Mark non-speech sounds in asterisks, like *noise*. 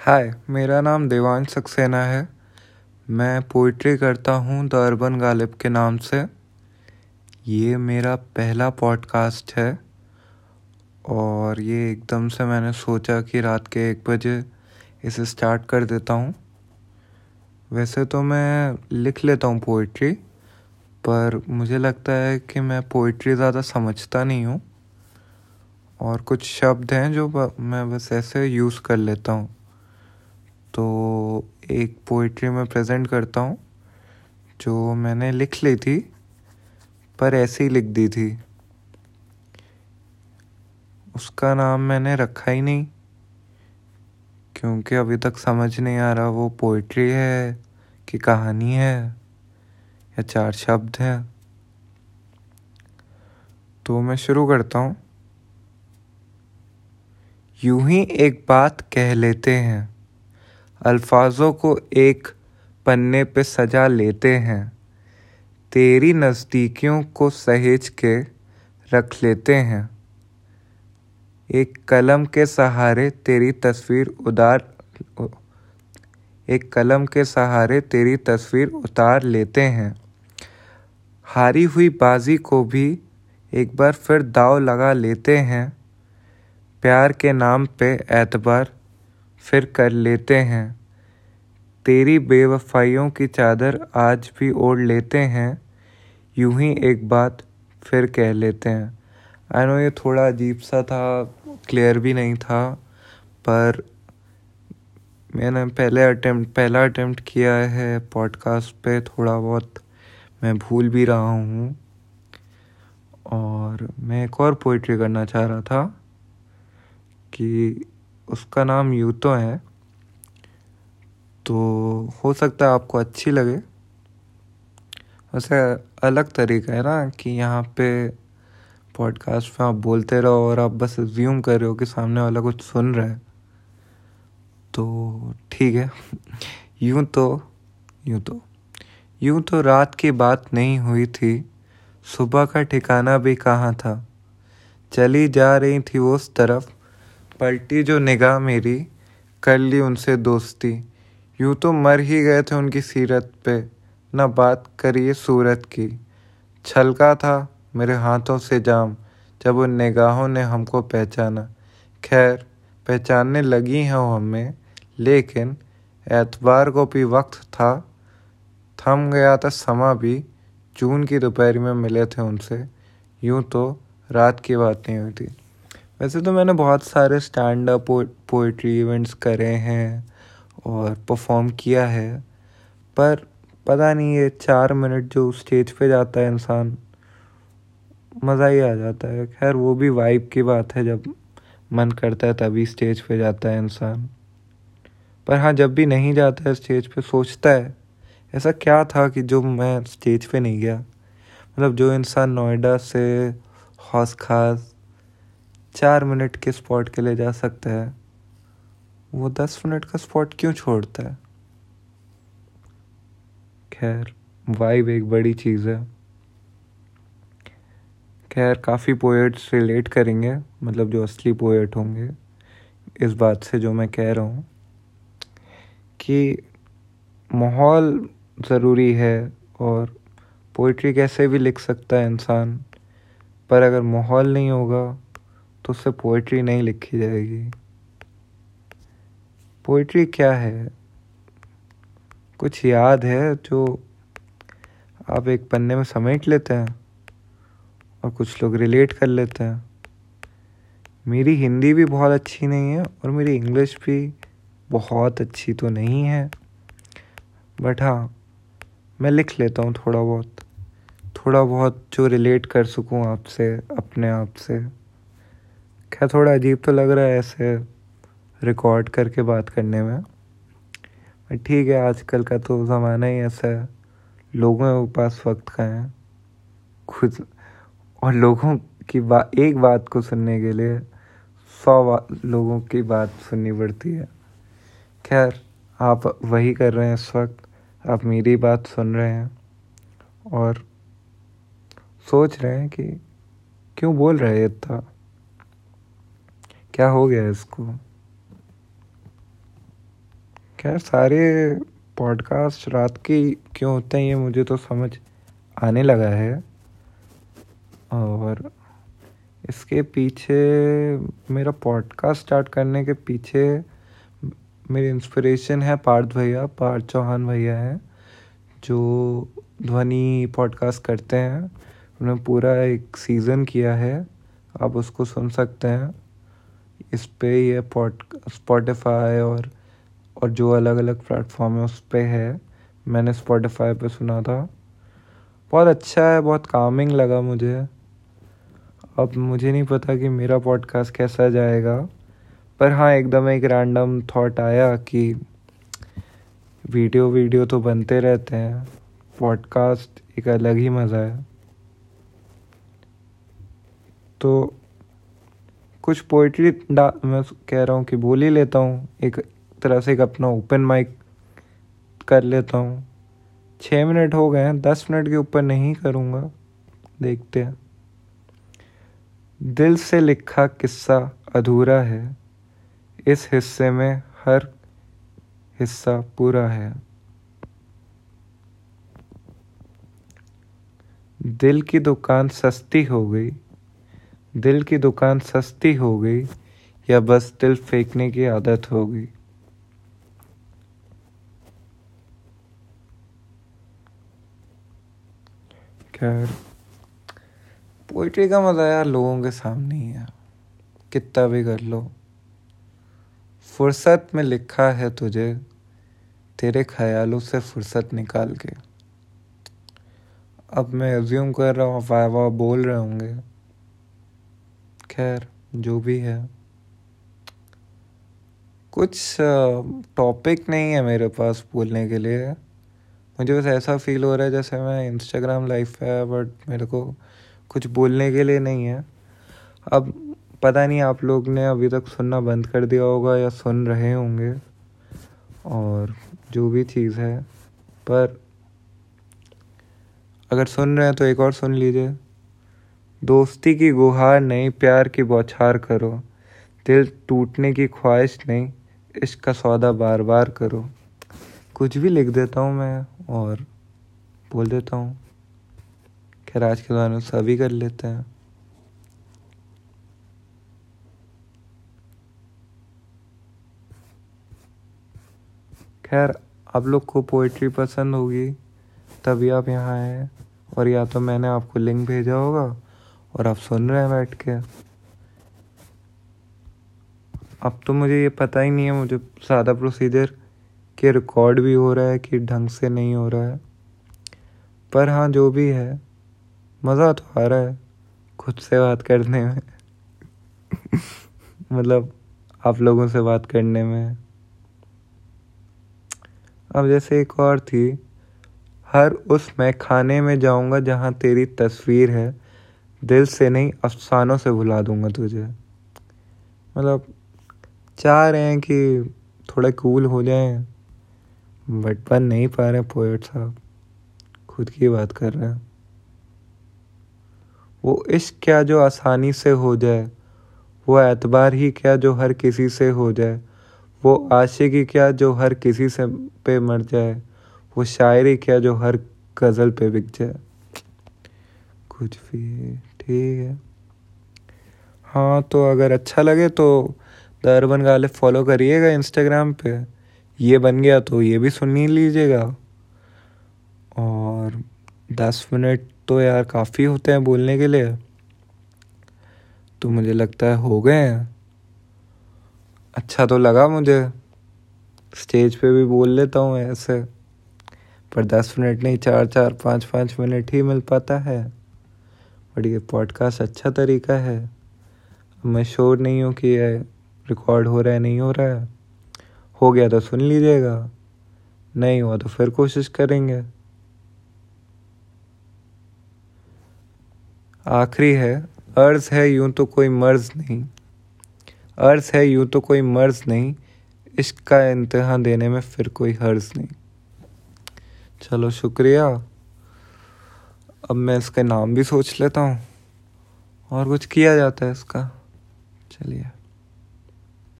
हाय मेरा नाम देवांश सक्सेना है। मैं पोइट्री करता हूँ द अर्बन गालिब के नाम से। ये मेरा पहला पॉडकास्ट है और ये एकदम से मैंने सोचा कि रात के एक बजे इसे स्टार्ट कर देता हूँ। वैसे तो मैं लिख लेता हूँ पोइट्री पर मुझे लगता है कि मैं पोइट्री ज़्यादा समझता नहीं हूँ। और कुछ शब्द हैं जो मैं बस ऐसे यूज़ कर लेता हूँ। तो एक पोइट्री मैं प्रेजेंट करता हूँ, जो मैंने लिख ली थी, पर ऐसे ही लिख दी थी। उसका नाम मैंने रखा ही नहीं, क्योंकि अभी तक समझ नहीं आ रहा वो पोइट्री है कि कहानी है, या चार शब्द हैं। तो मैं शुरू करता हूँ। यूँ ही एक बात कह लेते हैं। अल्फाजों को एक पन्ने पे सजा लेते हैं। तेरी नज़दीकियों को सहेज के रख लेते हैं। एक कलम के सहारे तेरी तस्वीर उदार एक कलम के सहारे तेरी तस्वीर उतार लेते हैं। हारी हुई बाजी को भी एक बार फिर दाव लगा लेते हैं। प्यार के नाम पे एतबार फिर कर लेते हैं। तेरी बेवफाइयों की चादर आज भी ओढ़ लेते हैं। यूँ ही एक बात फिर कह लेते हैं। आई नो ये थोड़ा अजीब सा था क्लियर भी नहीं था, पर मैंने पहले अटेम्प्ट पहला अटेम्प्ट किया है पॉडकास्ट पे थोड़ा बहुत। मैं भूल भी रहा हूँ। और मैं एक और पोइट्री करना चाह रहा था कि उसका नाम यूतो है। तो हो सकता है आपको अच्छी लगे। वैसे अलग तरीका है ना कि यहाँ पे पॉडकास्ट में आप बोलते रहो और आप बस ज्यूम कर रहे हो कि सामने वाला कुछ सुन रहा है। तो ठीक है। *laughs* यूँ तो यूँ तो यूँ तो रात की बात नहीं हुई थी। सुबह का ठिकाना भी कहाँ था? चली जा रही थी उस तरफ़। पलटी जो निगाह मेरी, कर ली उनसे दोस्ती। यूँ तो मर ही गए थे उनकी सीरत पे, न बात करिए सूरत की। छलका था मेरे हाथों से जाम, जब उन निगाहों ने हमको पहचाना। खैर, पहचानने लगी हैं वो हमें, लेकिन एतवार को भी वक्त था। थम गया था समा भी, जून की दोपहर में मिले थे उनसे। यूँ तो रात की बात नहीं हुई थी। वैसे तो मैंने बहुत सारे स्टैंड अप पोइट्री इवेंट्स करे हैं और परफॉर्म किया है, पर पता नहीं ये चार मिनट जो स्टेज पे जाता है इंसान, मज़ा ही आ जाता है। खैर, वो भी वाइब की बात है, जब मन करता है तभी स्टेज पे जाता है इंसान। पर हाँ जब भी नहीं जाता है स्टेज पे, सोचता है, ऐसा क्या था कि जो मैं स्टेज पे नहीं गया? मतलब जो इंसान नोएडा से हौस खास चार मिनट के स्पॉट के लिए जा सकता है। वो दस मिनट का स्पॉट क्यों छोड़ता है? खैर वाइब एक बड़ी चीज़ है। खैर, काफ़ी पोएट्स रिलेट करेंगे मतलब जो असली पोएट होंगे, इस बात से जो मैं कह रहा हूँ कि माहौल ज़रूरी है और पोइट्री कैसे भी लिख सकता है इंसान, पर अगर माहौल नहीं होगा तो उससे पोइट्री नहीं लिखी जाएगी। पोइट्री क्या है? कुछ याद है जो आप एक पन्ने में समेट लेते हैं और कुछ लोग रिलेट कर लेते हैं। मेरी हिंदी भी बहुत अच्छी नहीं है और मेरी इंग्लिश भी बहुत अच्छी तो नहीं है। बट हाँ मैं लिख लेता हूँ थोड़ा बहुत। थोड़ा बहुत जो रिलेट कर सकूँ आपसे, अपने आप से। क्या थोड़ा अजीब तो लग रहा है ऐसे रिकॉर्ड करके बात करने में? ठीक है, आजकल का तो ज़माना ही ऐसा है। लोगों के पास वक्त का है? खुद और लोगों की बात एक बात को सुनने के लिए सौ लोगों की बात सुननी पड़ती है। खैर, आप वही कर रहे हैं इस वक्त। आप मेरी बात सुन रहे हैं और सोच रहे हैं कि क्यों बोल रहे इतना? क्या हो गया इसको? खैर सारे पॉडकास्ट रात के क्यों होते हैं ये मुझे तो समझ आने लगा है। और इसके पीछे मेरा पॉडकास्ट स्टार्ट करने के पीछे मेरी इंस्पिरेशन है पार्थ भैया, पार्थ चौहान भैया हैं, जो ध्वनि पॉडकास्ट करते हैं। उन्होंने पूरा एक सीज़न किया है, आप उसको सुन सकते हैं। इस पे ये पॉड स्पॉटिफाई और और जो अलग अलग प्लेटफॉर्म है उस पर है। मैंने स्पॉटिफाई पे सुना था। बहुत अच्छा है, बहुत कामिंग लगा मुझे। अब मुझे नहीं पता कि मेरा पॉडकास्ट कैसा जाएगा। पर हाँ एकदम एक रैंडम थॉट आया कि वीडियो वीडियो तो बनते रहते हैं। पॉडकास्ट एक अलग ही मज़ा है। तो कुछ पोइट्री मैं कह रहा हूँ कि बोल ही लेता हूँ। एक तरह से एक अपना ओपन माइक कर लेता हूँ। छः मिनट हो गए हैं, दस मिनट के ऊपर नहीं करूँगा। देखते हैं। दिल से लिखा किस्सा अधूरा है। इस हिस्से में हर हिस्सा पूरा है। दिल की दुकान सस्ती हो गई। दिल की दुकान सस्ती हो गई या बस दिल फेंकने की आदत हो गई? खैर पोइट्री का मज़ा यार लोगों के सामने ही है। कितना भी कर लो। फुर्सत में लिखा है तुझे, तेरे ख्यालों से फुर्सत निकाल के। अब मैं एज्यूम कर रहा हूँ वाह वाह बोल रहे होंगे। खैर, जो भी है। कुछ टॉपिक नहीं है मेरे पास बोलने के लिए। मुझे बस ऐसा फील हो रहा है जैसे मैं इंस्टाग्राम लाइव है बट मेरे को कुछ बोलने के लिए नहीं है। अब पता नहीं आप लोग ने अभी तक सुनना बंद कर दिया होगा या सुन रहे होंगे, और जो भी चीज़ है। पर अगर सुन रहे हैं तो एक और सुन लीजिए। दोस्ती की गुहार नहीं, प्यार की बौछार करो। दिल टूटने की ख्वाहिश नहीं इश्क का सौदा बार बार करो। कुछ भी लिख देता हूँ मैं और बोल देता हूँ, खैर आज के दौरान सभी कर लेते हैं। खैर, आप लोग को पोइट्री पसंद होगी, तभी आप यहाँ आए और या तो मैंने आपको लिंक भेजा होगा और आप सुन रहे हैं बैठ के। अब तो मुझे ये पता ही नहीं है, मुझे सादा प्रोसीजर कि रिकॉर्ड भी हो रहा है कि ढंग से नहीं हो रहा है। पर हाँ जो भी है, मज़ा तो आ रहा है खुद से बात करने में। *laughs* मतलब आप लोगों से बात करने में। अब जैसे एक और थी, हर उस मैं खाने में जाऊँगा जहाँ तेरी तस्वीर है। दिल से नहीं, अफसानों से भुला दूँगा तुझे। मतलब चाह रहे हैं कि थोड़ा कूल हो जाए बट बन नहीं पा रहे पोएट साहब। खुद की बात कर रहे हैं। वो इश्क क्या जो आसानी से हो जाए, वो एतबार ही क्या जो हर किसी से हो जाए, वो आशिकी क्या जो हर किसी से पे मर जाए, वो शायरी क्या जो हर गज़ल पे बिक जाए। कुछ भी। ठीक है। हाँ तो अगर अच्छा लगे तो द अर्बन गाले फॉलो करिएगा इंस्टाग्राम पे। ये बन गया तो ये भी सुन ही लीजिएगा। और दस मिनट तो यार काफ़ी होते हैं बोलने के लिए। तो मुझे लगता है हो गए हैं। अच्छा तो लगा मुझे। स्टेज पे भी बोल लेता हूँ ऐसे। पर दस मिनट नहीं, चार चार, पाँच पाँच मिनट ही मिल पाता है। बट ये पॉडकास्ट अच्छा तरीका है। मैं श्योर नहीं हूँ कि ये रिकॉर्ड हो रहा है, नहीं हो रहा है। हो गया तो सुन लीजिएगा, नहीं हुआ तो फिर कोशिश करेंगे। आखिरी है, अर्ज़ है यूँ तो कोई मर्ज नहीं। अर्ज़ है यूँ तो कोई मर्ज नहीं इश्क का इम्तहान देने में फिर कोई हर्ज नहीं। चलो शुक्रिया। अब मैं इसके नाम भी सोच लेता हूँ। और कुछ किया जाता है इसका। चलिए।